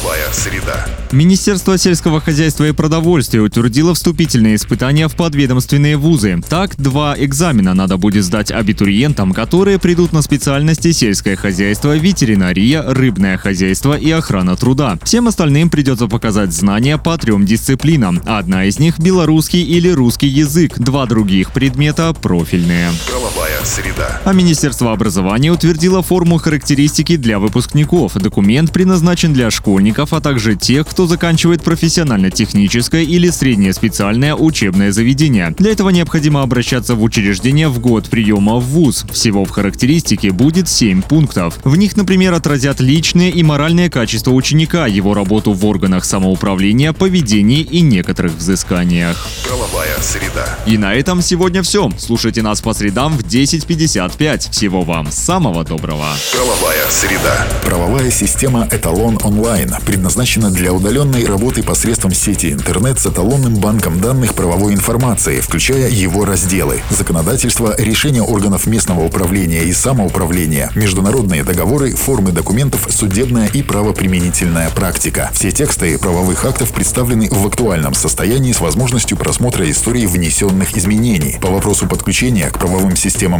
Правовая среда. Министерство сельского хозяйства и продовольствия утвердило вступительные испытания в подведомственные вузы. Так, два экзамена надо будет сдать абитуриентам, которые придут на специальности сельское хозяйство, ветеринария, рыбное хозяйство и охрана труда. Всем остальным придется показать знания по трем дисциплинам. Одна из них – белорусский или русский язык, два других предмета – профильные. Правовая среда. А Министерство образования утвердило форму характеристики для выпускников. Документ предназначен для школьников, а также тех, кто заканчивает профессионально-техническое или среднее специальное учебное заведение. Для этого необходимо обращаться в учреждение в год приема в ВУЗ. Всего в характеристике будет 7 пунктов. В них, например, отразят личные и моральные качества ученика, его работу в органах самоуправления, поведении и некоторых взысканиях. Правовая среда. И на этом сегодня все. Слушайте нас по средам в 10.55. Всего вам самого доброго. Правовая среда. Правовая система «Эталон онлайн» предназначена для удаленной работы посредством сети интернет с эталонным банком данных правовой информации, включая его разделы. Законодательство, решения органов местного управления и самоуправления, международные договоры, формы документов, судебная и правоприменительная практика. Все тексты правовых актов представлены в актуальном состоянии с возможностью просмотра истории внесенных изменений. По вопросу подключения к правовым системам